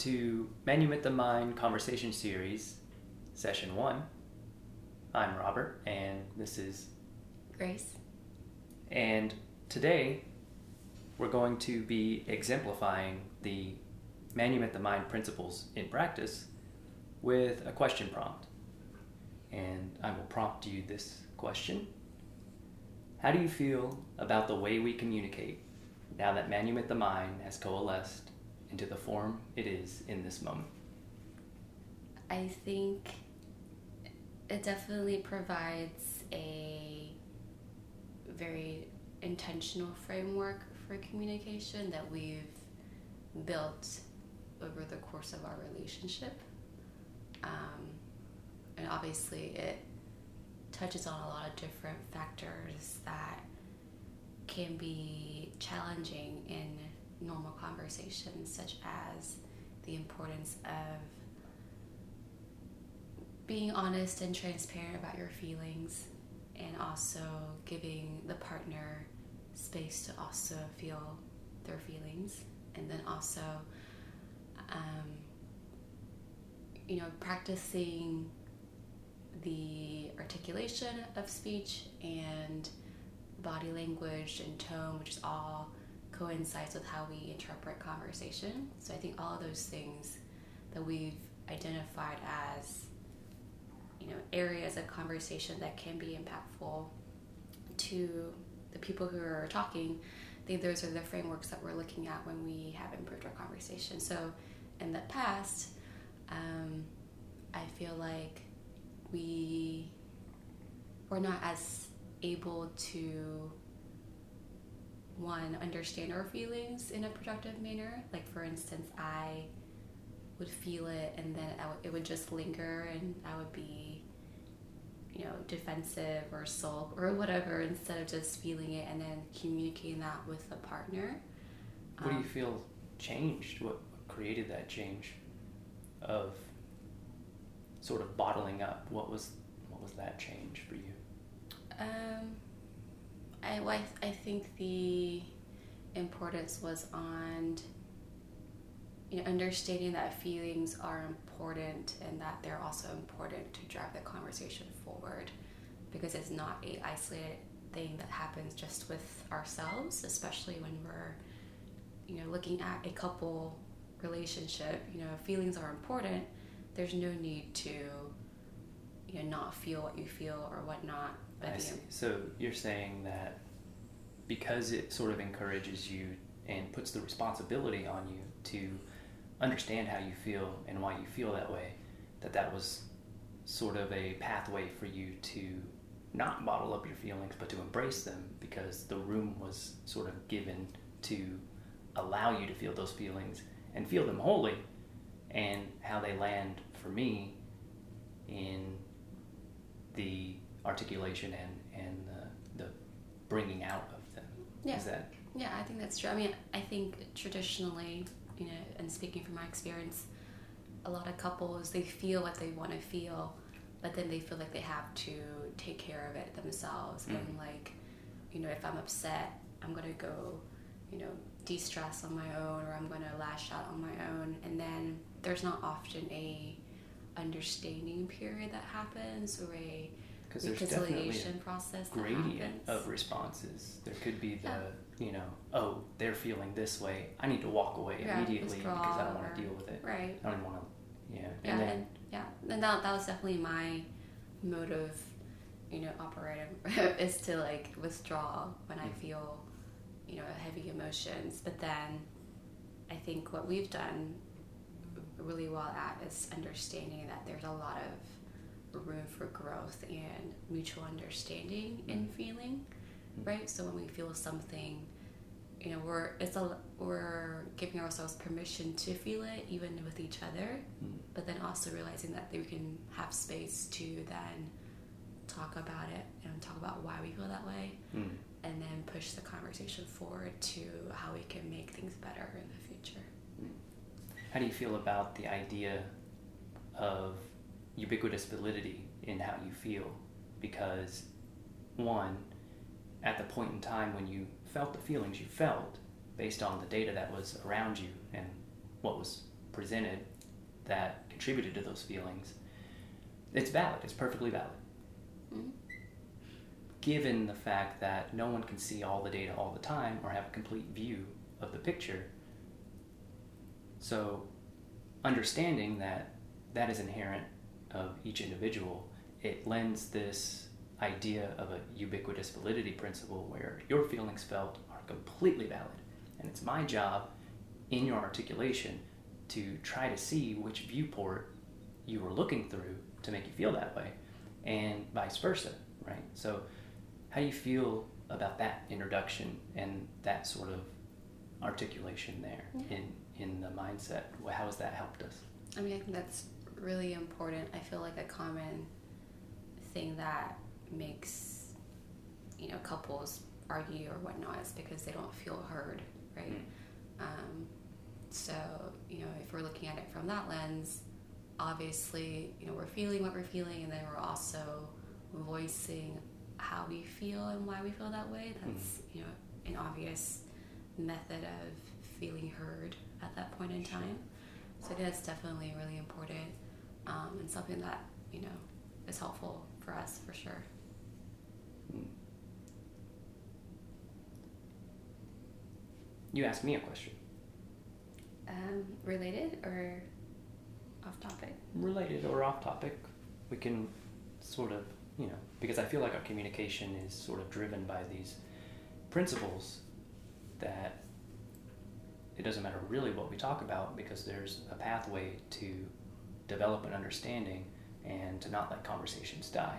to Manumit the Mind Conversation Series, Session 1. I'm Robert, and this is Grace. And today, we're going to be exemplifying the Manumit the Mind principles in practice with a question prompt. And I will prompt you this question How do you feel about the way we communicate now that Manumit the Mind has coalesced into the form it is in this moment? I think it definitely provides a very intentional framework for communication that we've built over the course of our relationship. Um, and obviously, it touches on a lot of different factors that can be challenging in normal conversations, such as the importance of being honest and transparent about your feelings, and also giving the partner space to also feel their feelings, and then also, um, you know, practicing the articulation of speech and body language and tone, which is all coincides with how we interpret conversation. So I think all of those things that we've identified as you know areas of conversation that can be impactful to the people who are talking. I think those are the frameworks that we're looking at when we have improved our conversation. So in the past, um, I feel like we were not as able to one understand our feelings in a productive manner. Like for instance i would feel it and then it would just linger and i would be you know defensive or sulk or whatever instead of just feeling it and then communicating that with the partner. What um, do you um, feel changed? What created that change of sort of bottling up? What was what was that change for you? Um I, I think the importance was on you know understanding that feelings are important and that they're also important to drive the conversation forward because it's not a isolated thing that happens just with ourselves especially when we're you know looking at a couple relationship you know feelings are important there's no need to you know not feel what you feel or whatnot I see. So you're saying that because it sort of encourages you and puts the responsibility on you to understand how you feel and why you feel that way, that that was sort of a pathway for you to not bottle up your feelings but to embrace them because the room was sort of given to allow you to feel those feelings and feel them wholly and how they land for me in the articulation and and the, the bringing out of them. Yeah. Is that? Yeah, I think that's true. I mean, I think traditionally, you know, and speaking from my experience, a lot of couples they feel what they want to feel, but then they feel like they have to take care of it themselves. Mm. And like, you know, if I'm upset, I'm gonna go, you know, de-stress on my own, or I'm gonna lash out on my own, and then there's not often a understanding period that happens or a because there's definitely a process gradient of responses. There could be the yeah. you know oh they're feeling this way. I need to walk away yeah, immediately because I don't want to deal with it. Right. I don't even want to. Yeah. Yeah. And, then, and yeah. And that that was definitely my motive. You know, operating is to like withdraw when. I mm. feel you know heavy emotions. But then I think what we've done really well at is understanding that there's a lot of room for growth and mutual understanding in mm-hmm. feeling, right? So when we feel something, you know, we're it's a we're giving ourselves permission to feel it even with each other, mm. but then also realizing that we can have space to then talk about it and talk about why we feel that way, mm. and then push the conversation forward to how we can make things better in the future. How do you feel about the idea of ubiquitous validity in how you feel because one at the point in time when you felt the feelings you felt based on the data that was around you and what was presented that contributed to those feelings, it's valid. It's perfectly valid. Mhm. Given the fact that no one can see all the data all the time or have a complete view of the picture. So, understanding that that is inherent of each individual, it lends this idea of a ubiquitous validity principle where your feelings felt are completely valid. And it's my job in your articulation to try to see which viewport you were looking through to make you feel that way, and vice versa, right? So, how do you feel about that introduction and that sort of articulation there Yeah. in in the mindset? How has that helped us? I mean, I think that's really important. I feel like a common thing that makes, you know, couples argue or whatnot is because they don't feel heard, right? Mm. Um, so, you know, if we're looking at it from that lens, obviously, you know, we're feeling what we're feeling, and then we're also voicing how we feel and why we feel that way. That's, you know, an obvious method of feeling heard at that point in time. So I think that's definitely really important um, and something that, you know, is helpful for us for sure. Mm. You asked me a question Um, related or off topic? related or off topic. We can sort of, you know, because I feel like our communication is sort of driven by these principles that it doesn't matter really what we talk about because there's a pathway to develop an understanding and to not let conversations die.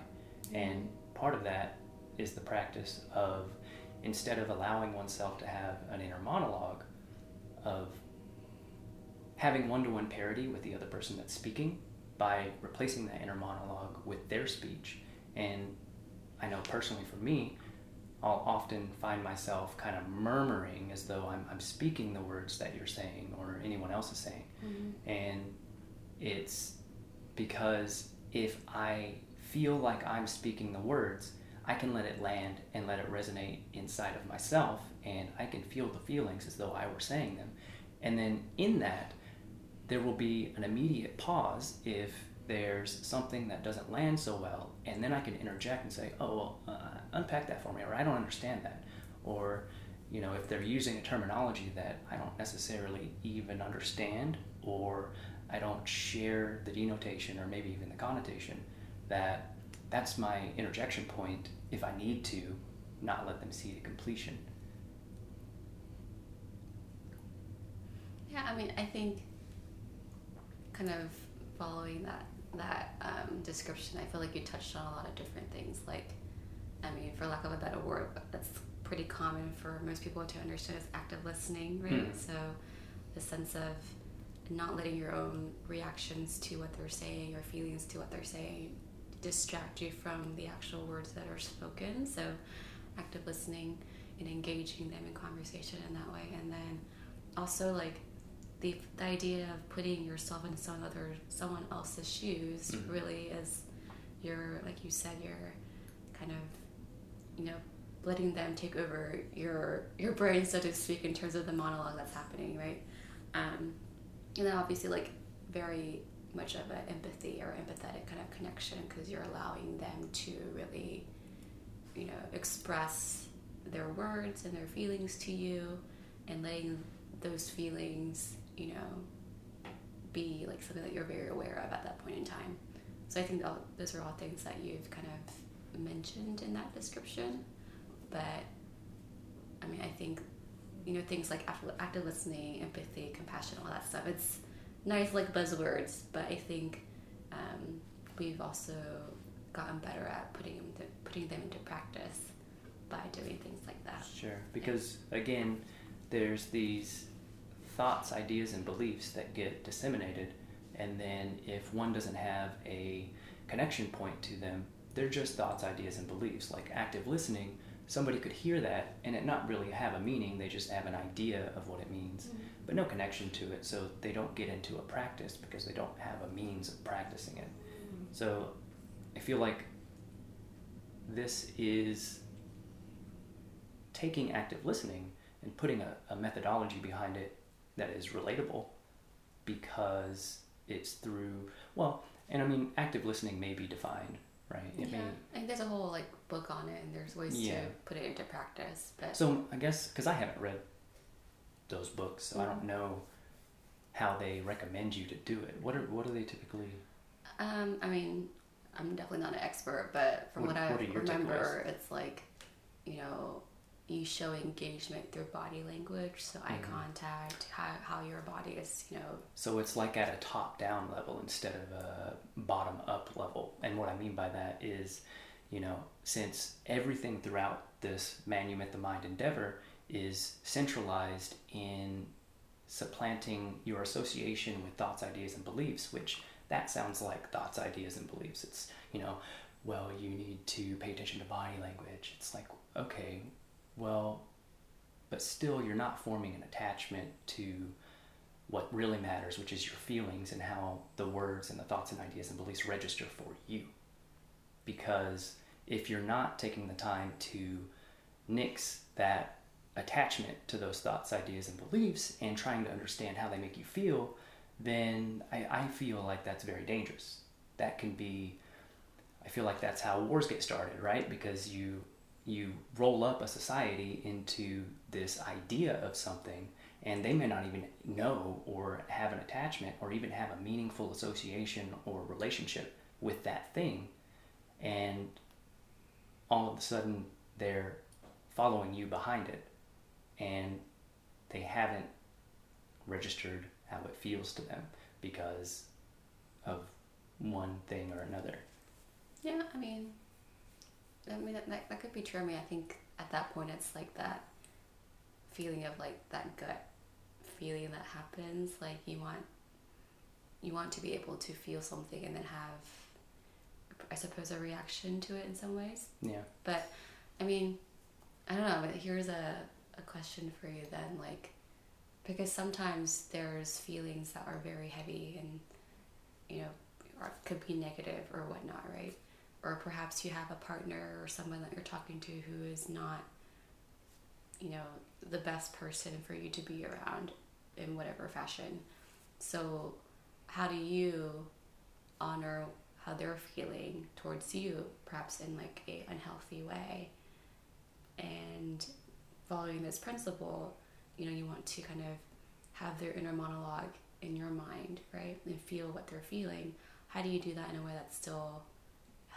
And part of that is the practice of instead of allowing oneself to have an inner monologue of having one-to-one parity with the other person that's speaking by replacing that inner monologue with their speech and i know personally for me i'll often find myself kind of murmuring as though i'm, I'm speaking the words that you're saying or anyone else is saying Mm-hmm. and it's because if I feel like I'm speaking the words, I can let it land and let it resonate inside of myself, and I can feel the feelings as though I were saying them. And then in that, there will be an immediate pause if there's something that doesn't land so well, and then I can interject and say, "Oh, well, uh, unpack that for me," or "I don't understand that," or you know, if they're using a terminology that I don't necessarily even understand, or I don't share the denotation or maybe even the connotation, that that's my interjection point if I need to not let them see to completion. Yeah, I mean, I think kind of following that that um, description, I feel like you touched on a lot of different things. Like, I mean, for lack of a better word, that's pretty common for most people to understand is active listening, right? Mm. So, the sense of not letting your own reactions to what they're saying or feelings to what they're saying distract you from the actual words that are spoken. So, active listening and engaging them in conversation in that way, and then also like the, the idea of putting yourself in some other someone else's shoes Mhm. really is you're like you said you're kind of you know letting them take over your your brain so to speak in terms of the monologue that's happening right um, and then obviously like very much of an empathy or empathetic kind of connection because you're allowing them to really you know express their words and their feelings to you and letting those feelings you know be like something that you're very aware of at that point in time. So i think all, those are all things that you've kind of mentioned in that description. But i mean i think you know things like active, listening empathy compassion all that stuff it's nice like buzzwords. But i think um, we've also gotten better at putting them putting them into practice by doing things like that. Sure, because again, there's these thoughts, ideas, and beliefs that get disseminated, and then if one doesn't have a connection point to them, they're just thoughts, ideas, and beliefs. Like active listening, somebody could hear that and it not really have a meaning, they just have an idea of what it means, mm-hmm. but no connection to it, so they don't get into a practice because they don't have a means of practicing it. Mm-hmm. So I feel like this is taking active listening and putting a, a methodology behind it that is relatable because it's through well, and I mean active listening may be defined, right? It yeah, may, I think there's a whole like book on it, and there's ways Yeah. to put it into practice. But So I guess because I haven't read those books, so I Mm. don't know how they recommend you to do it. What are what are they typically? um, I mean, I'm definitely not an expert, but from What- what, I what remember, it's like you know you show engagement through body language, so eye Mhm. contact, how how your body is, you know, So it's like at a top down level instead of a bottom up level. And what I mean by that is, you know, since everything throughout this Manumit the Mind endeavor is centralized in supplanting your association with thoughts, ideas, and beliefs, which that sounds like thoughts, ideas, and beliefs. It's, you know, well, you need to pay attention to body language. It's like, okay, well, but still you're not forming an attachment to what really matters, which is your feelings and how the words and the thoughts and ideas and beliefs register for you. Because if you're not taking the time to nix that attachment to those thoughts, ideas, and beliefs and trying to understand how they make you feel, then I, I feel like that's very dangerous. That can be, I feel like that's how wars get started, right? Because you you roll up a society into this idea of something and they may not even know or have an attachment or even have a meaningful association or relationship with that thing and all of a sudden they're following you behind it and they haven't registered how it feels to them because of one thing or another yeah. I mean, I mean that, that, that could be true. I mean, I think at that point it's like that feeling of like that gut feeling that happens. Like you want you want to be able to feel something and then have, I suppose, a reaction to it in some ways. yeah But I mean, I don't know. But here's a a question for you then, like, because sometimes there's feelings that are very heavy and you know could be negative or whatnot, right? Or perhaps you have a partner or someone that you're talking to who is not, you know, the best person for you to be around in whatever fashion. So, how do you honor how they're feeling towards you, perhaps in like a unhealthy way? And following this principle, you know, you want to kind of have their inner monologue in your mind, right? And feel what they're feeling. How do you do that in a way that's still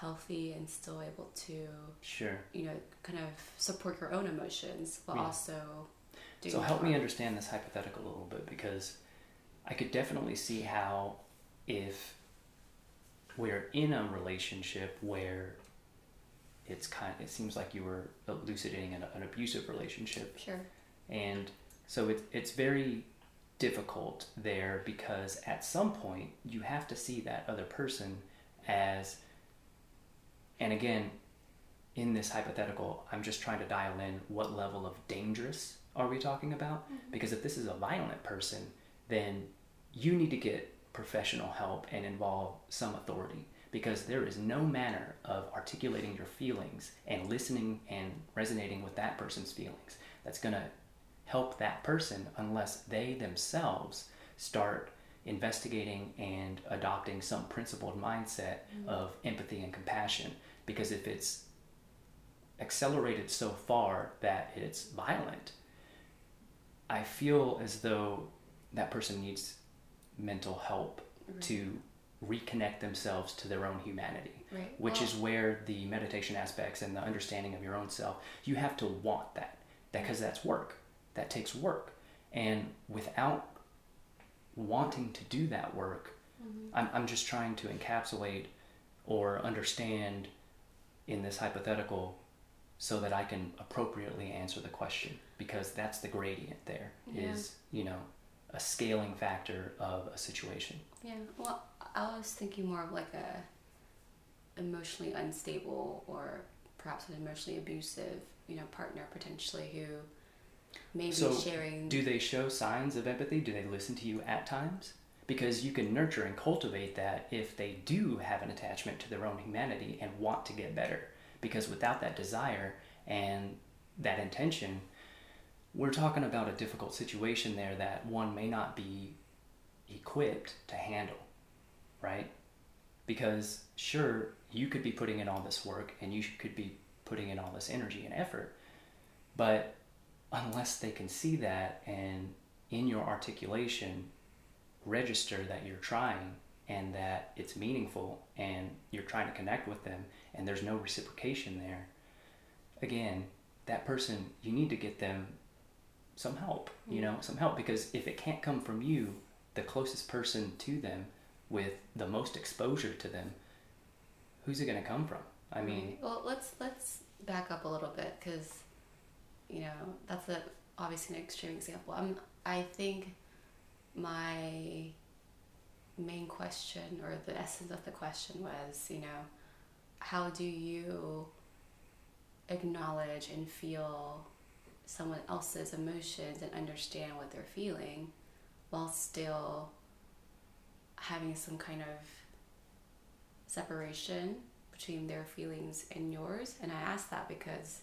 healthy and still able to, sure you know, kind of support your own emotions while Yeah. also So help me understand this hypothetical a little bit because I could definitely see how if we're in a relationship where it's kind of it seems like you were elucidating an, an abusive relationship Sure. and so it, it's very difficult there because at some point you have to see that other person as and again in this hypothetical i'm just trying to dial in what level of dangerous are we talking about? Mm-hmm. Because if this is a violent person then you need to get professional help and involve some authority. Because there is no manner of articulating your feelings and listening and resonating with that person's feelings that's going to help that person unless they themselves start investigating and adopting some principled mindset mm-hmm. of empathy and compassion because if it's accelerated so far that it's violent i feel as though that person needs mental help Right. to reconnect themselves to their own humanity Right. which is where the meditation aspects and the understanding of your own self you have to want that because that's work that takes work and without wanting to do that work mhm. I'm, I'm just trying to encapsulate or understand in this hypothetical so that i can appropriately answer the question because that's the gradient there is Yeah. you know a scaling factor of a situation Yeah. Well, I was thinking more of like a emotionally unstable or perhaps an emotionally abusive, you know, partner potentially who may be So, sharing. Do they show signs of empathy? Do they listen to you at times? Because you can nurture and cultivate that if they do have an attachment to their own humanity and want to get better. Because without that desire and that intention, we're talking about a difficult situation there that one may not be equipped to handle, right? Because sure, you could be putting in all this work and you could be putting in all this energy and effort, but unless they can see that and in your articulation register that you're trying and that it's meaningful and you're trying to connect with them and there's no reciprocation there, again, that person, you need to get them some help, you know, some help because if it can't come from you, the closest person to them with the most exposure to them, who's it going to come from? I mean, well, let's let's back up a little bit because you know that's a obviously an extreme example. I'm I think my main question or the essence of the question was, you know, how do you acknowledge and feel someone else's emotions and understand what they're feeling while still having some kind of separation between their feelings and yours and i ask that because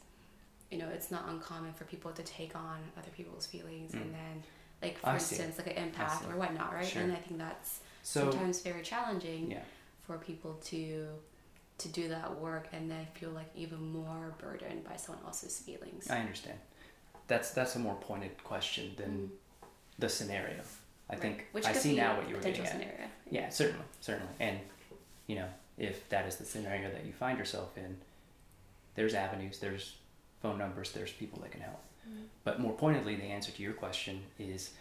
you know it's not uncommon for people to take on other people's feelings mm. and then like for I instance see. like an empath or whatnot right sure. and i think that's so, sometimes very challenging yeah. for people to to do that work and then feel like even more burdened by someone else's feelings i understand that's that's a more pointed question than mm. the scenario i right. think Which i see now what you were getting scenario. at yeah certainly certainly and you know if that is the scenario that you find yourself in, there's avenues, there's phone numbers, there's people that can help. Mm-hmm. But more pointedly, the answer to your question is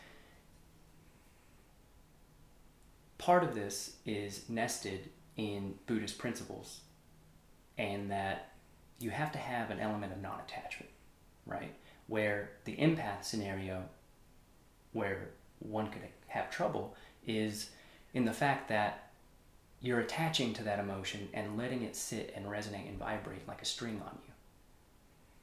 part of this is nested in Buddhist principles, and that you have to have an element of non attachment, right? Where the empath scenario, where one could have trouble, is in the fact that you're attaching to that emotion and letting it sit and resonate and vibrate like a string on you.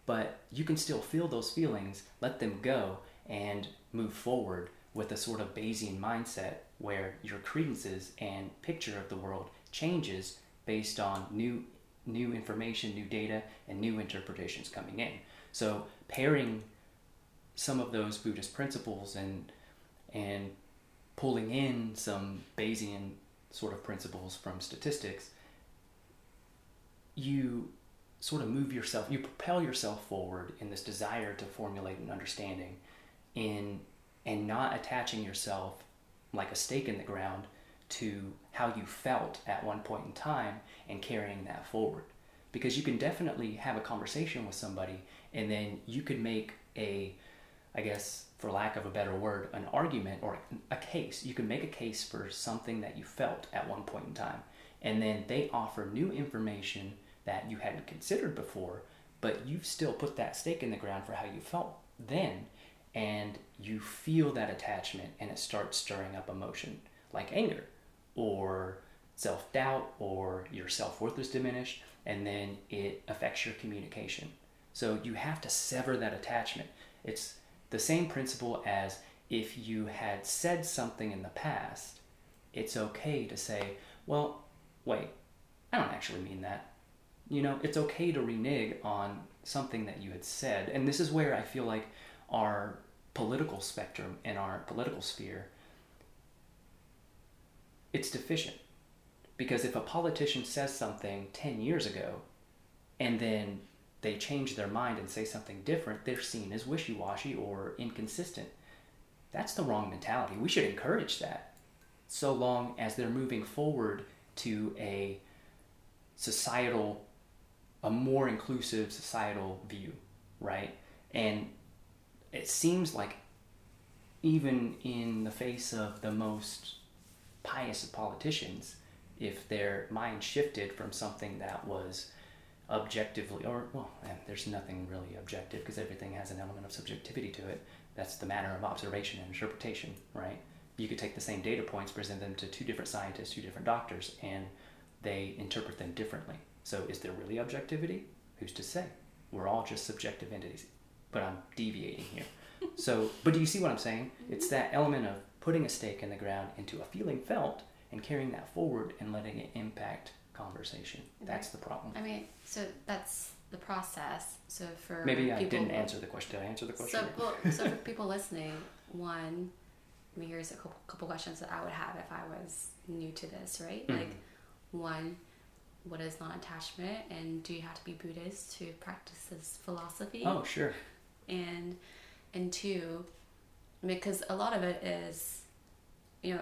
But you can still feel those feelings, let them go, and move forward with a sort of Bayesian mindset where your credences and picture of the world changes based on new new information, new data, and new interpretations coming in. So pairing some of those Buddhist principles and and pulling in some Bayesian sort of principles from statistics, you sort of move yourself, you propel yourself forward in this desire to formulate an understanding in and not attaching yourself like a stake in the ground to how you felt at one point in time and carrying that forward. Because you can definitely have a conversation with somebody and then you could make a, I guess, for lack of a better word, an argument or a case. You can make a case for something that you felt at one point in time. And then they offer new information that you hadn't considered before, but you've still put that stake in the ground for how you felt then. And you feel that attachment and it starts stirring up emotion like anger or self doubt or your self worth is diminished. And then it affects your communication. So you have to sever that attachment. It's the same principle as if you had said something in the past, it's okay to say, well, wait, I don't actually mean that. You know, it's okay to renege on something that you had said. And this is where I feel like our political spectrum and our political sphere it's deficient. Because if a politician says something 10 years ago and then they change their mind and say something different, they're seen as wishy washy or inconsistent. That's the wrong mentality. We should encourage that so long as they're moving forward to a societal, a more inclusive societal view, right? And it seems like even in the face of the most pious of politicians, if their mind shifted from something that was objectively, or well, there's nothing really objective because everything has an element of subjectivity to it. That's the matter of observation and interpretation, right? You could take the same data points, present them to two different scientists, two different doctors, and they interpret them differently. So, is there really objectivity? Who's to say? We're all just subjective entities. But I'm deviating here. so, but do you see what I'm saying? It's that element of putting a stake in the ground into a feeling felt and carrying that forward and letting it impact conversation. That's the problem. I mean, so that's the process. So for maybe I didn't answer the question. Did I answer the question? So, well, so for people listening, one, I mean, here's a couple, couple questions that I would have if I was new to this, right? Mhm. Like, one, what is non-attachment, and do you have to be Buddhist to practice this philosophy? Oh, sure. and and two because a lot of it is you know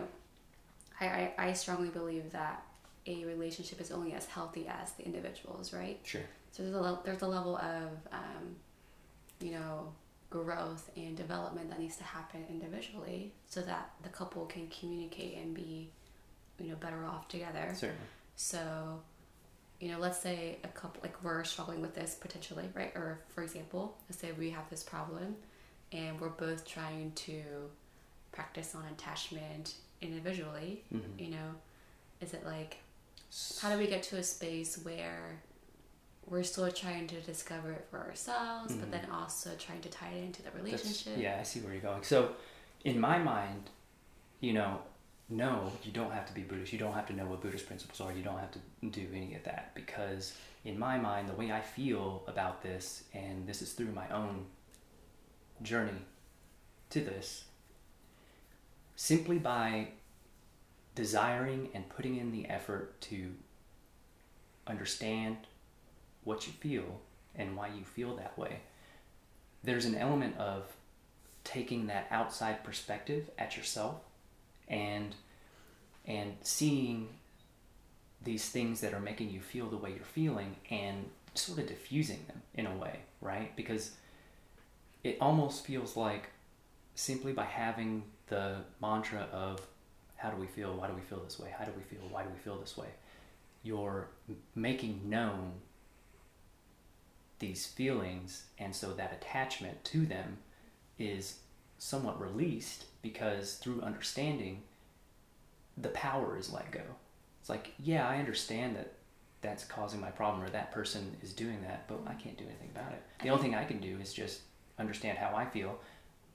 I, I, I strongly believe that a relationship is only as healthy as the individuals right Sure. so there's a, le- there's a level of um, you know growth and development that needs to happen individually so that the couple can communicate and be you know better off together Certainly. so, you know, let's say a couple, like we're struggling with this potentially, right? Or for example, let's say we have this problem and we're both trying to practice on attachment individually, Mhm. you know, is it like, how do we get to a space where we're still trying to discover it for ourselves, but Mhm. then also trying to tie it into the That's- relationship? yeah, I see where you're going. So, in my mind, you know, no, you don't have to be Buddhist. You don't have to know what Buddhist principles are. You don't have to do any of that because, in my mind, the way I feel about this, and this is through my own journey to this, simply by desiring and putting in the effort to understand what you feel and why you feel that way, there's an element of taking that outside perspective at yourself and and seeing these things that are making you feel the way you're feeling and sort of diffusing them in a way, right? Because it almost feels like simply by having the mantra of how do we feel, why do we feel this way, how do we feel, why do we feel this way, you're making known these feelings, and so that attachment to them is somewhat released because through understanding, the power is let go. It's like, yeah, I understand that that's causing my problem or that person is doing that, but I can't do anything about it. The only thing I can do is just understand how I feel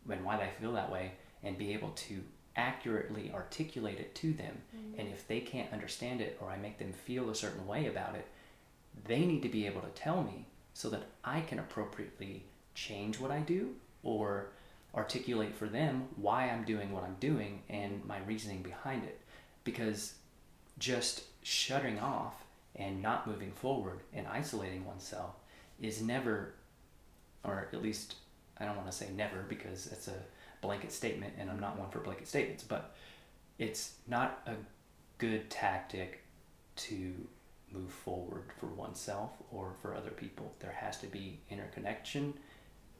and why I feel that way and be able to accurately articulate it to them. Mm-hmm. And if they can't understand it or I make them feel a certain way about it, they need to be able to tell me so that I can appropriately change what I do or articulate for them why I'm doing what I'm doing and my reasoning behind it. Because just shutting off and not moving forward and isolating oneself is never, or at least I don't want to say never because it's a blanket statement and I'm not one for blanket statements, but it's not a good tactic to move forward for oneself or for other people. There has to be interconnection,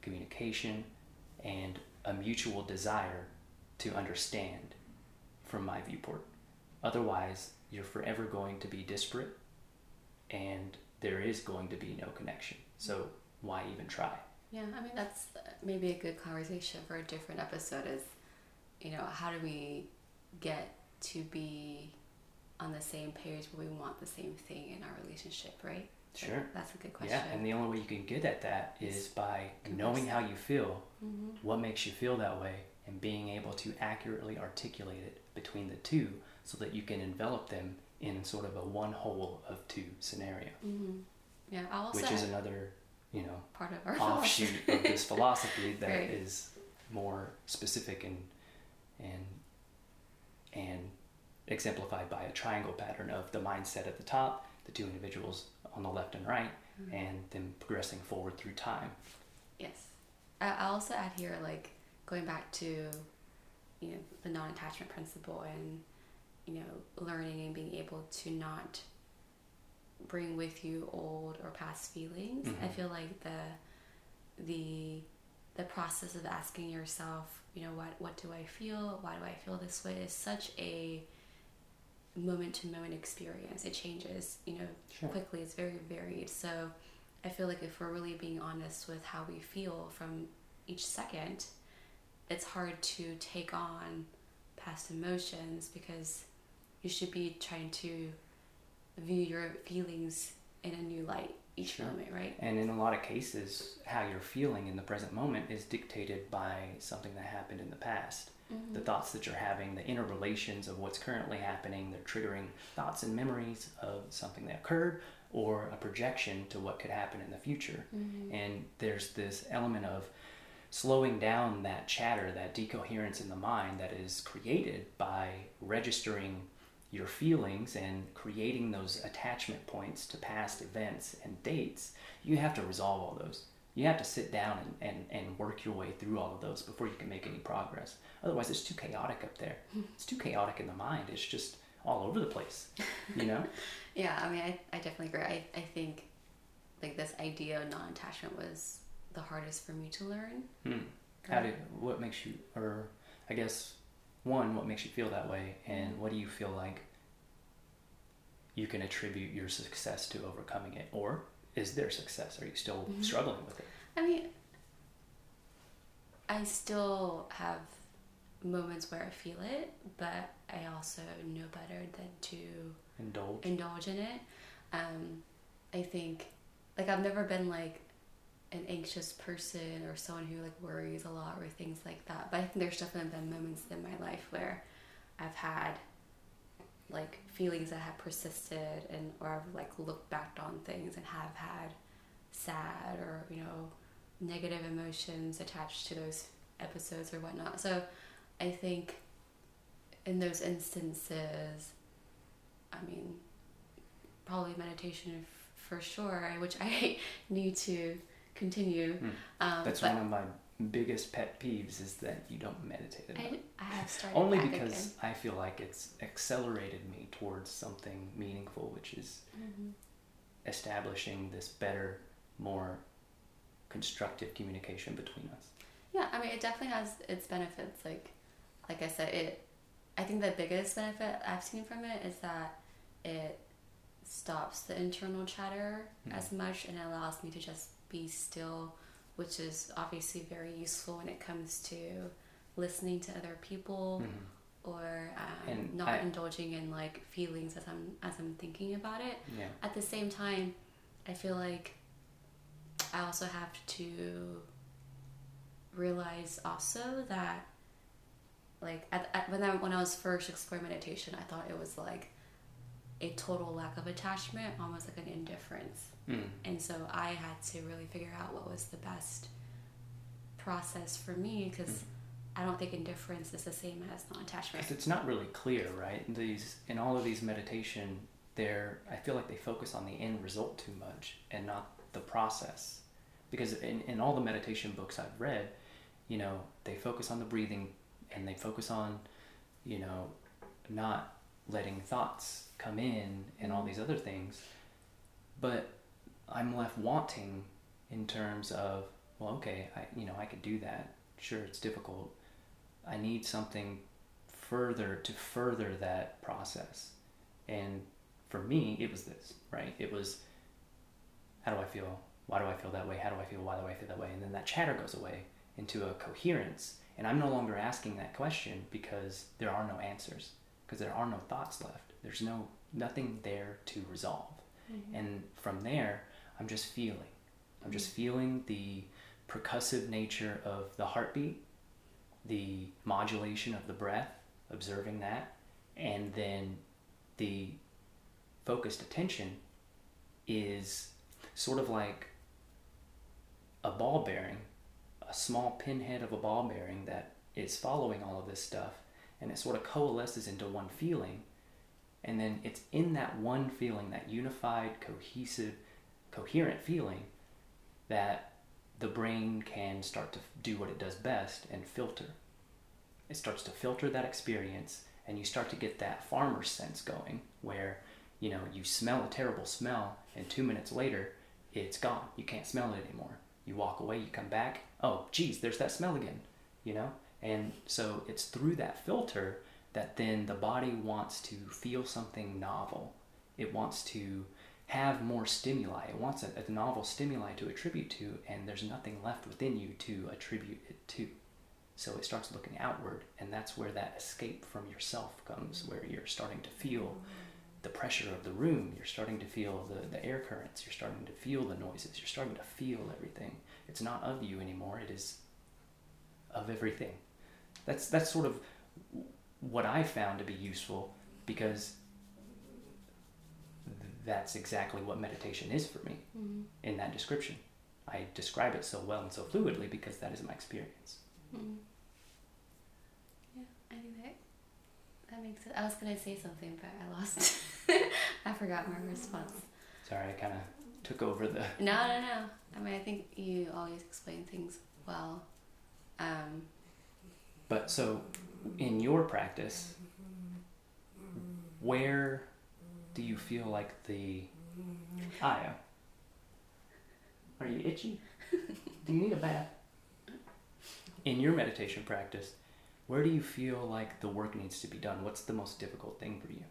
communication, and a mutual desire to understand from my viewport. Otherwise, you're forever going to be disparate and there is going to be no connection. So, why even try? Yeah, I mean that's maybe a good conversation for a different episode. Is you know how do we get to be on the same page where we want the same thing in our relationship, right? Sure. that's a good question. Yeah, and the only way you can get at that is by knowing how you feel, hmm what makes you feel that way, and being able to accurately articulate it between the two so that you can envelop them in sort of a one whole of two scenario, hmm Yeah, I'll also which is another, you know, part of our offshoot of this philosophy that Right. is more specific and and and exemplified by a triangle pattern of the mindset at the top, the two individuals on the left and right, Mhm. and then progressing forward through time. Yes. I I also add here, like, going back to, you know, the non attachment principle and, you know, learning and being able to not bring with you old or past feelings. I Mhm. feel like the, the, the process of asking yourself, you know, what, what do I feel? Why do I feel this way? Is such a moment to moment experience. It changes, you know, Sure. quickly. It's very varied. So I feel like if we're really being honest with how we feel from each second, it's hard to take on past emotions because you should be trying to view your feelings in a new light each Sure. moment, right? And in a lot of cases, how you're feeling in the present moment is dictated by something that happened in the past. Mm-hmm. The thoughts that you're having, the interrelations of what's currently happening, they're triggering thoughts and memories of something that occurred or a projection to what could happen in the future. Mhm. And there's this element of slowing down that chatter, that decoherence in the mind that is created by registering your feelings and creating those attachment points to past events and dates, you have to resolve all those. You have to sit down and, and, and work your way through all of those before you can make any progress. Otherwise, it's too chaotic up there. It's too chaotic in the mind. It's just all over the place, you know? yeah, I mean, I, I definitely agree. I, I think like this idea of non-attachment was the hardest for me to learn. Hmm. How did, what makes you, or I guess, one, what makes you feel that way, and what do you feel like you can attribute your success to overcoming it? Or is there success? Are you still mm-hmm. struggling with it? I mean, I still have moments where I feel it, but I also know better than to indulge indulge in it. Um, I think, like, I've never been like an anxious person or someone who like worries a lot or things like that. But I think there's definitely been moments in my life where I've had like feelings that have persisted and or I've like looked back on things and have had sad or you know negative emotions attached to those episodes or whatnot. So I think in those instances, I mean, probably meditation for sure, which I need to continue. Mm. Um, That's one of my biggest pet peeves is that you don't meditate enough. I, I have started only because again. I feel like it's accelerated me towards something meaningful, which is mm-hmm. establishing this better, more constructive communication between us. Yeah, I mean, it definitely has its benefits. Like, like I said, it. I think the biggest benefit I've seen from it is that it stops the internal chatter mm-hmm. as much and it allows me to just be still which is obviously very useful when it comes to listening to other people mm-hmm. or um, not I, indulging in like feelings as I'm as I'm thinking about it. Yeah. At the same time, I feel like I also have to realize also that like at, at, when I when I was first exploring meditation, I thought it was like a total lack of attachment, almost like an indifference. Mm. And so I had to really figure out what was the best process for me because mm. I don't think indifference is the same as non-attachment. Because it's not really clear, right? These in all of these meditation, there I feel like they focus on the end result too much and not the process. Because in, in all the meditation books I've read, you know, they focus on the breathing and they focus on, you know, not letting thoughts come in and all these other things. But I'm left wanting in terms of, well, okay, I you know I could do that. Sure, it's difficult. I need something further to further that process. And for me, it was this, right? It was how do I feel? Why do I feel that way? How do I feel? Why do I feel that way? And then that chatter goes away into a coherence. And I'm no longer asking that question because there are no answers, because there are no thoughts left. There's no nothing there to resolve. Mm-hmm. And from there, I'm just feeling. I'm just feeling the percussive nature of the heartbeat, the modulation of the breath, observing that, and then the focused attention is sort of like a ball bearing, a small pinhead of a ball bearing that is following all of this stuff, and it sort of coalesces into one feeling. And then it's in that one feeling, that unified, cohesive, coherent feeling that the brain can start to do what it does best and filter. It starts to filter that experience, and you start to get that farmer sense going where you know you smell a terrible smell, and two minutes later it's gone. You can't smell it anymore. You walk away, you come back, oh, geez, there's that smell again, you know? And so it's through that filter that then the body wants to feel something novel. It wants to have more stimuli. It wants a, a, novel stimuli to attribute to, and there's nothing left within you to attribute it to. So it starts looking outward, and that's where that escape from yourself comes, where you're starting to feel the pressure of the room, you're starting to feel the, the air currents, you're starting to feel the noises, you're starting to feel everything. It's not of you anymore, it is of everything. That's, that's sort of what I found to be useful because that's exactly what meditation is for me mm-hmm. in that description. I describe it so well and so fluidly because that is my experience. Mm. Yeah, I think that that makes it. I was gonna say something, but I lost. I forgot my response. Sorry, I kind of took over the. No, no, no. I mean, I think you always explain things well. Um, But so, in your practice, where do you feel like the ah, Aya? Are you itchy? Do you need a bath? In your meditation practice, where do you feel like the work needs to be done? What's the most difficult thing for you?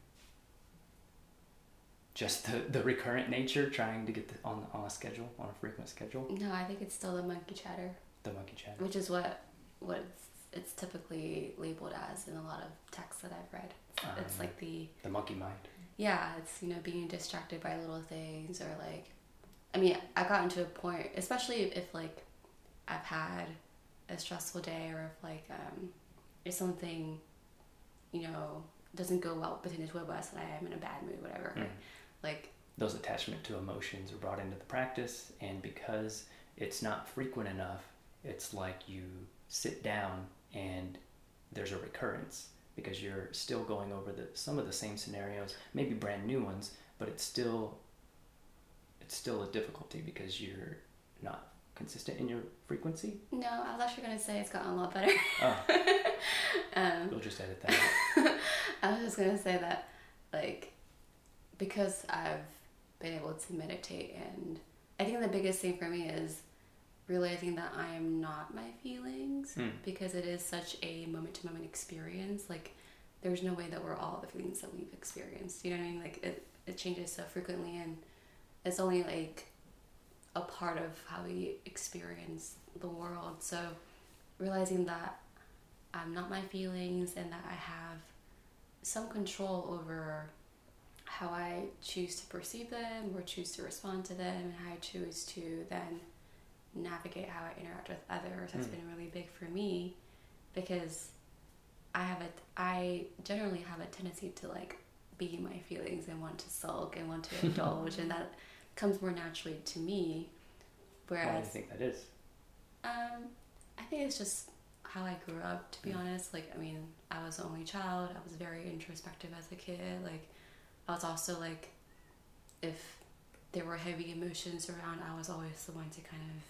Just the, the recurrent nature, trying to get the, on on a schedule, on a frequent schedule. no, I think it's still the monkey chatter, The monkey chatter, which is what what it's, it's typically labeled as in a lot of texts that I've read. It's, it's Um, like the The monkey mind. yeah, it's you know being distracted by little things or like, I mean, I've gotten to a point, especially if like I've had a stressful day or if like um, if something, you know, doesn't go well between the two of us and I am in a bad mood, whatever. Mm. Like, those attachment to emotions are brought into the practice and because it's not frequent enough it's like you sit down and there's a recurrence because you're still going over the some of the same scenarios maybe brand new ones but it's still it's still a difficulty because you're not consistent in your frequency no, I was actually gonna say it's gotten a lot better. oh um, we'll just edit that out. I was just gonna say that, like, because I've been able to meditate, and I think the biggest thing for me is realizing that I am not my feelings Hmm. because it is such a moment to moment experience. Like, there's no way that we're all the feelings that we've experienced. You know what I mean? Like, it, it changes so frequently, and it's only like a part of how we experience the world. So, realizing that I'm not my feelings and that I have some control over how I choose to perceive them or choose to respond to them and how I choose to then navigate how I interact with others has Mm. been really big for me because I have a I generally have a tendency to like be in my feelings and want to sulk and want to indulge and that comes more naturally to me why do you whereas think that is um, I think it's just how I grew up, to be honest. Like, I mean, I was the only child. I was very introspective as a kid. Like, I was also like, if there were heavy emotions around, I was always the one to kind of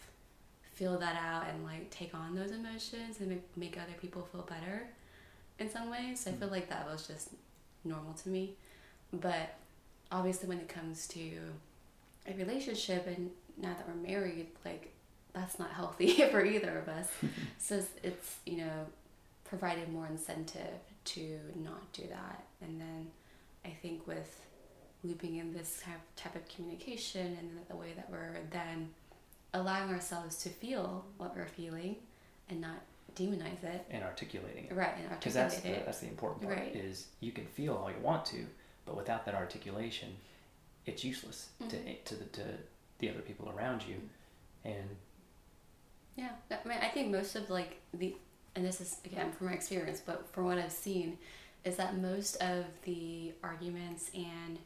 feel that out and like take on those emotions and make, make other people feel better in some ways. So I feel mm. like that was just normal to me. But obviously, when it comes to a relationship and now that we're married, like that's not healthy for either of us. so it's, it's you know provided more incentive to not do that. And then I think with looping in this type type of communication and the way that we're then allowing ourselves to feel what we're feeling and not demonize it. and articulating it Right, and because that's the, it. that's the important part Right. is you can feel all you want to but without that articulation it's useless to, Mhm. to, the, to the other people around you and Yeah, I mean, I think most of like the, and this is again from my experience, but from what I've seen, is that most of the arguments and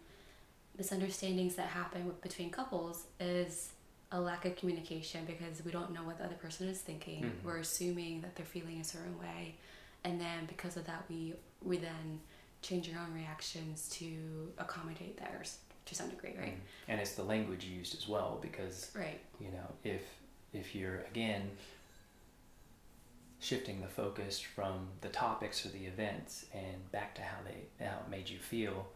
misunderstandings that happen with, between couples is a lack of communication because we don't know what the other person is thinking. Mhm. We're assuming that they're feeling a certain way, and then because of that, we we then change our own reactions to accommodate theirs to some degree, right? and it's the language used as well because Right. you know if if you're again shifting the focus from the topics or the events and back to how they how it made you feel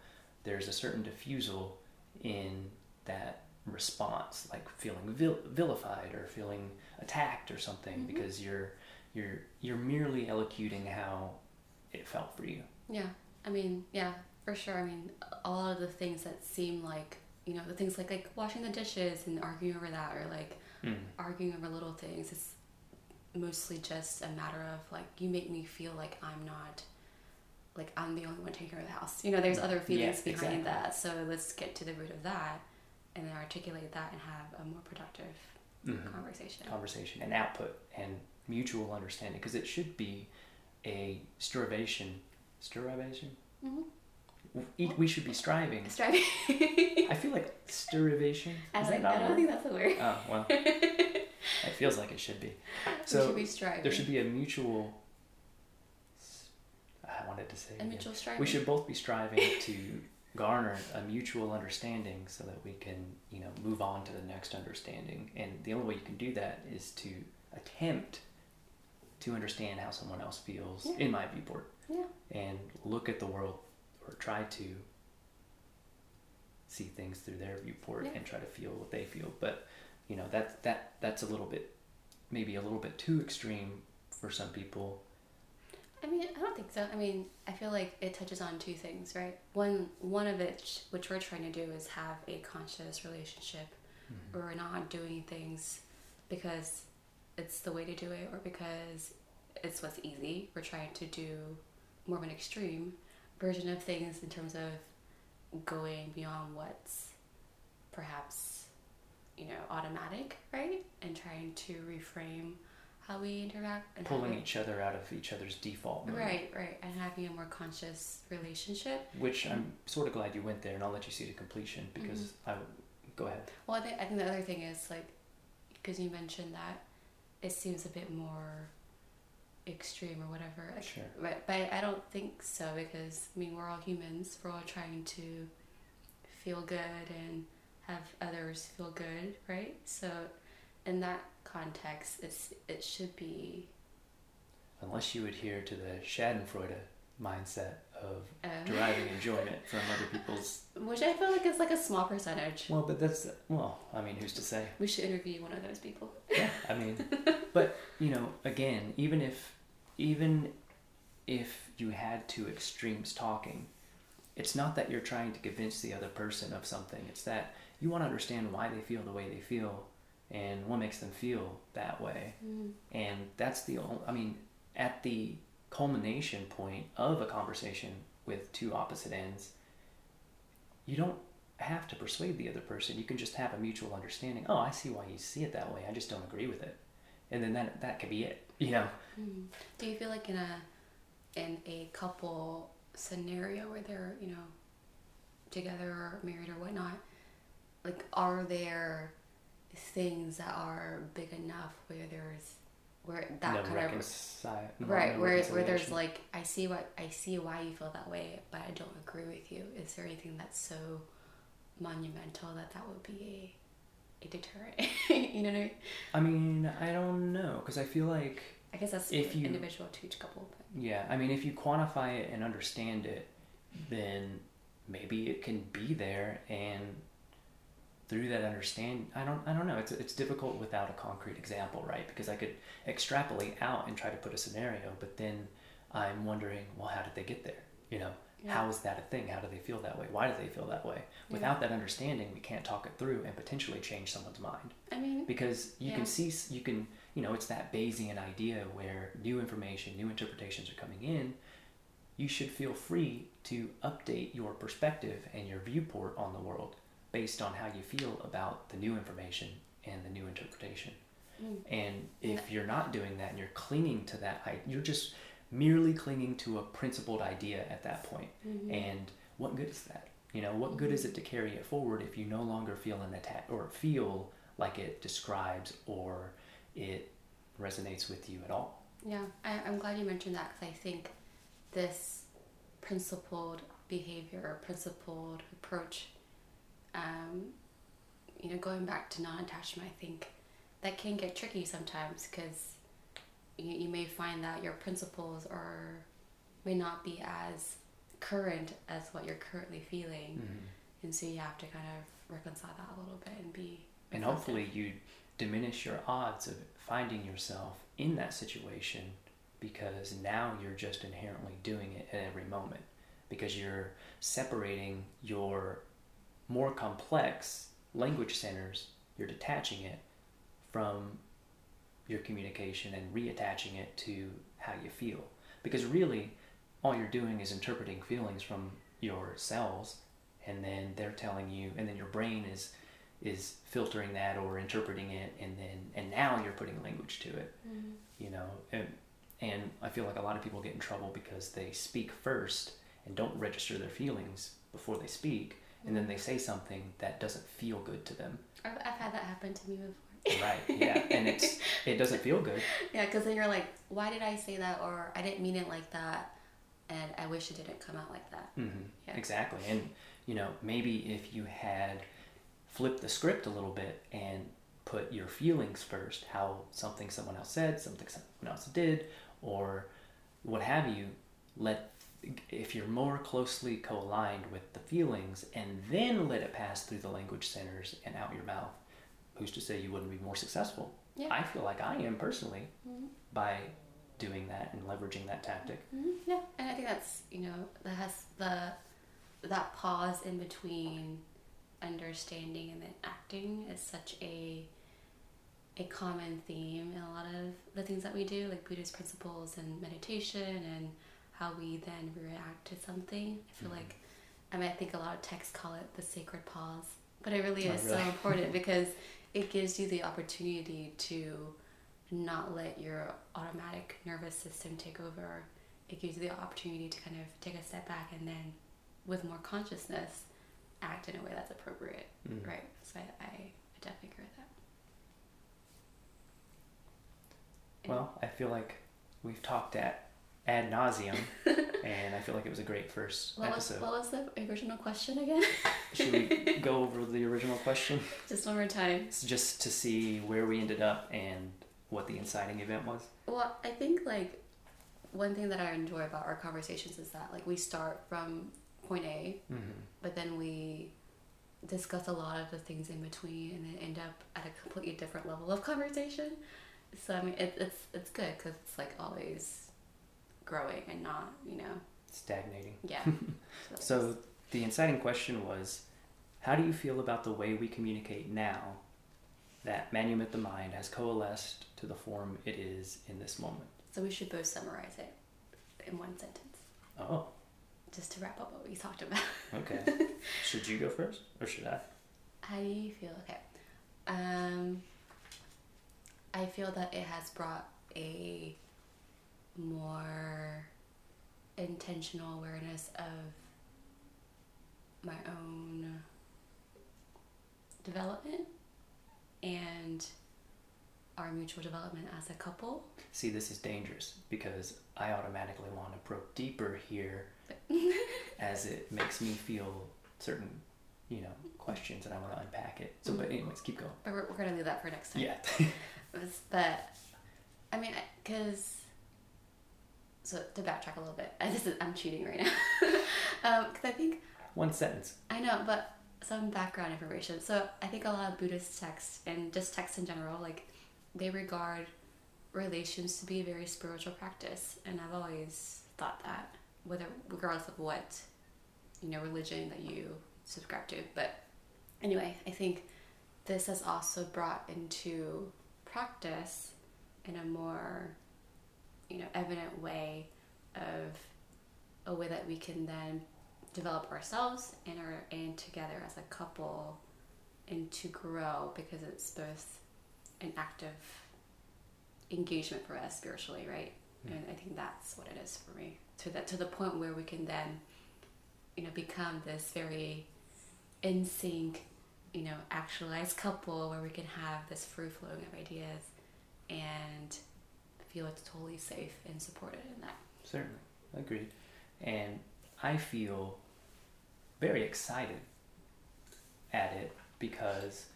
there's a certain diffusal in that response like feeling vil- vilified or feeling attacked or something Mhm. because you're you're you're merely elocuting how it felt for you Yeah, I mean, yeah, for sure. I mean, a lot of the things that seem like, you know, the things like like washing the dishes and arguing over that, or like mm. arguing over little things. It's mostly just a matter of like you make me feel like I'm not, like I'm the only one taking care of the house. You know, there's other feelings Yeah, behind exactly. that. So let's get to the root of that, and then articulate that and have a more productive Mhm. conversation. conversation and output and mutual understanding because it should be a strivation strivation Mm-hmm. we, we should be striving Striving. i feel like strivation I, like, I don't think that's a word. oh well it feels like it should be. So should be striving. there should be a mutual. I wanted to say a mutual striving. we should both be striving to garner a mutual understanding so that we can you know move on to the next understanding and the only way you can do that is to attempt to understand how someone else feels Yeah. in my viewport yeah. and look at the world or try to see things through their viewport Yeah. and try to feel what they feel but you know that that that's a little bit maybe a little bit too extreme for some people I mean, I don't think so. I mean, I feel like it touches on two things, right? One, one of it, which we're trying to do, is have a conscious relationship, where we're not doing things because it's the way to do it, or because it's what's easy. We're trying to do more of an extreme version of things in terms of going beyond what's perhaps, you know, automatic, right? And trying to reframe how we interact and pulling having- each other out of each other's default mode. Right, right, and having a more conscious relationship. which I'm sort of glad you went there, and I'll let you see to completion because Mm-hmm. I go ahead. Well, I think I think the other thing is like, because you mentioned that it seems a bit more extreme or whatever. Like, Sure. But but I don't think so because I mean we're all humans. We're all trying to feel good and have others feel good, right? So in that context, it's it should be. Unless you adhere to the Schadenfreude mindset of Uh, deriving enjoyment from other people's. which I feel like is like a small percentage. Well, but that's well. I mean, who's to say? We should interview one of those people. Yeah, I mean, but you know, again, even if even if you had two extremes talking, it's not that you're trying to convince the other person of something. It's that you want to understand why they feel the way they feel and what makes them feel that way. Mm. And that's the only, I mean, at the culmination point of a conversation with two opposite ends, you don't have to persuade the other person. You can just have a mutual understanding. Oh, I see why you see it that way. I just don't agree with it. And then that that could be it. You know, Mm. Do you feel like in a in a couple scenario where they're you know together or married or whatnot, like are there things that are big enough where there's where that no kind of right no where where there's like I see what I see why you feel that way, but I don't agree with you. Is there anything that's so monumental that that would be a a deterrent? you know what I mean? I mean, I don't know because I feel like I guess that's If you- individual to each couple. But. Yeah, I mean, if you quantify it and understand it, then maybe it can be there, and through that understand, I don't, I don't know. It's it's difficult without a concrete example, right? Because I could extrapolate out and try to put a scenario, but then I'm wondering, well, how did they get there? You know, Yeah. how is that a thing? How do they feel that way? Why do they feel that way? Without that understanding, we can't talk it through and potentially change someone's mind I mean, because you Yeah. can see you can you know it's that bayesian idea where new information new interpretations are coming in you should feel free to update your perspective and your viewport on the world based on how you feel about the new information and the new interpretation. Mm. and if you're not doing that and you're clinging to that you're just merely clinging to a principled idea at that point. Mm-hmm. and what good is that? You know what good is it to carry it forward if you no longer feel an attack or feel like it describes or it resonates with you at all? Yeah, I, I'm glad you mentioned that because I think this principled behavior or principled approach, um, you know, going back to non attachment, I think that can get tricky sometimes because you, you may find that your principles are may not be as current as what you're currently feeling, and so you have to kind of reconcile that a little bit and be and hopefully you diminish your odds of finding yourself in that situation because now you're just inherently doing it at every moment because you're separating your more complex language centers you're detaching it from your communication and reattaching it to how you feel because really all you're doing is interpreting feelings from your cells and then they're telling you and then your brain is is filtering that or interpreting it and then and now you're putting language to it Mhm. you know and, and i feel like a lot of people get in trouble because they speak first and don't register their feelings before they speak and then they say something that doesn't feel good to them I've, I've had that happen to me before. Right. Yeah. And it's it doesn't feel good. Yeah, because then you're like, why did I say that? Or I didn't mean it like that, and I wish it didn't come out like that. Mm-hmm. Yeah. Exactly. And you know, maybe if you had flipped the script a little bit and put your feelings first, how something someone else said, something someone else did, or what have you, let if you're more closely co-aligned with the feelings and then let it pass through the language centers and out your mouth, who's to say you wouldn't be more successful? Yeah. I feel like I am personally Mhm. by doing that and leveraging that tactic. Mhm, Yeah, and I think that's you know that has the that pause in between understanding and then acting is such a a common theme in a lot of the things that we do, like Buddhist principles and meditation and how we then react to something. I feel Mhm. like I mean I think a lot of texts call it the sacred pause, but it really Oh, is so important because it gives you the opportunity to not let your automatic nervous system take over. It gives you the opportunity to kind of take a step back and then, with more consciousness, act in a way that's appropriate. Mm. Right. So I, I definitely agree with that. Well, I feel like we've talked at ad nauseum, and I feel like it was a great first what was, episode. what was the original question again? Should we go over the original question Just one more time. It's just to see where we ended up and what the inciting event was? Well, I think like one thing that I enjoy about our conversations is that like we start from point A, Mm-hmm. but then we discuss a lot of the things in between and then end up at a completely different level of conversation so i mean it, it's it's good because it's like always growing and not you know Stagnating. yeah So the inciting question was, how do you feel about the way we communicate now that Manumit the Mind has coalesced to the form it is in this moment? so we should both summarize it in one sentence Oh, just to wrap up what we talked about okay. should you go first or should I? how do you feel okay um i feel that it has brought a more intentional awareness of my own development and our mutual development as a couple See, this is dangerous because I automatically want to probe deeper here as it makes me feel certain, you know, questions and I want to unpack it. So, but mm-hmm. anyways, keep going. but we're, we're gonna leave that for next time Yeah. But I mean, because so to backtrack a little bit, I just I'm cheating right now um, because I think One sentence. I know, but some background information. So I think a lot of Buddhist texts and just texts in general, like they regard relations to be a very spiritual practice, and I've always thought that, whether regardless of what you know religion that you subscribe to. But anyway, I think this has also brought into practice in a more you know evident way of a way that we can then develop ourselves and our and together as a couple and to grow because it's both an active engagement for us spiritually right Mm. and i think that's what it is for me to that to the point where we can then you know become this very in sync you know actualized couple where we can have this free flowing of ideas and feel it's totally safe and supported in that Certainly. Agreed. And I feel very excited at it because,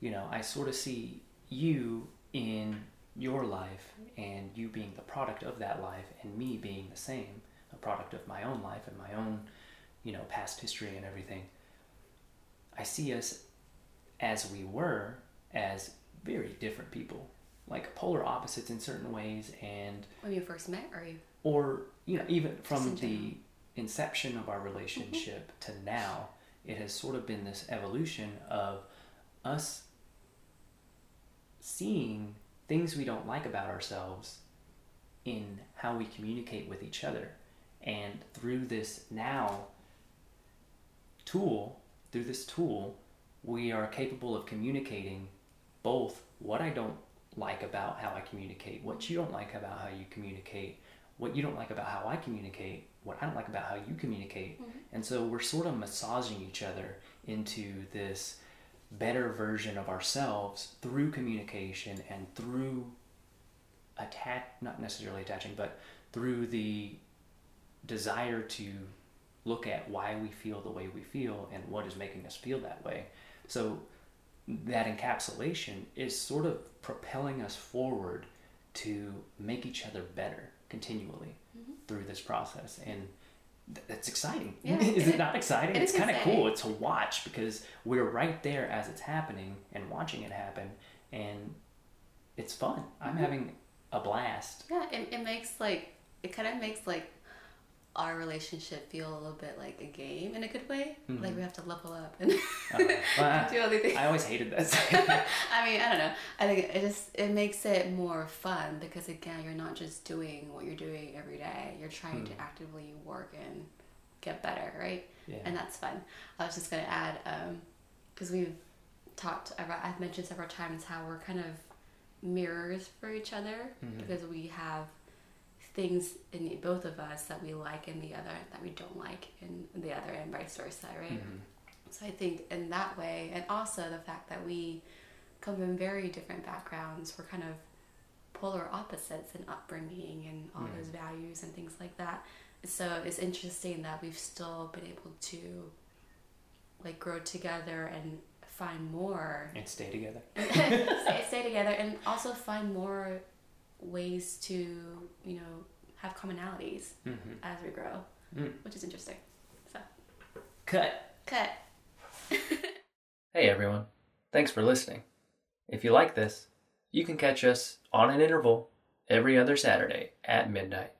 you know, I sort of see you in your life and you being the product of that life and me being the same, a product of my own life and my own, you know, past history and everything. I see us as we were as very different people, like polar opposites in certain ways and when you first met or you or you know even from the general. inception of our relationship mm-hmm. to now it has sort of been this evolution of us seeing things we don't like about ourselves in how we communicate with each other and through this now tool through this tool we are capable of communicating both what I don't like about how I communicate, what you don't like about how you communicate, what you don't like about how I communicate, what I don't like about how you communicate. Mhm. And so we're sort of massaging each other into this better version of ourselves through communication and through attach not necessarily attaching but through the desire to look at why we feel the way we feel and what is making us feel that way so that encapsulation is sort of propelling us forward to make each other better continually mm-hmm. through this process and that's exciting. Yeah, is it, not exciting? It it's kind of cool to watch because we're right there as it's happening and watching it happen, and it's fun. I'm mm-hmm. having a blast. Yeah, it, it makes like it kind of makes like our relationship feel a little bit like a game in a good way. Mm-hmm. Like we have to level up and uh, well, do all these things. I always hated this. I mean, I don't know. I think it just it makes it more fun because again, you're not just doing what you're doing every day. You're trying mm. to actively work and get better, right? Yeah. And that's fun. I was just gonna add because um, we've talked. About, I've mentioned several times how we're kind of mirrors for each other mm-hmm. because we have things in both of us that we like in the other that we don't like in the other and vice versa right mm-hmm. so i think in that way and also the fact that we come from very different backgrounds we're kind of polar opposites in upbringing and all mm-hmm. those values and things like that so it's interesting that we've still been able to like grow together and find more and stay together stay, stay together and also find more ways to you know have commonalities mm-hmm. as we grow, mm. which is interesting. So, cut. Cut. hey everyone, thanks for listening. If you like this, you can catch us on an interval every other Saturday at midnight.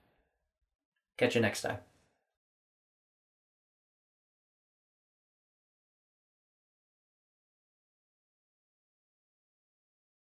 Catch you next time.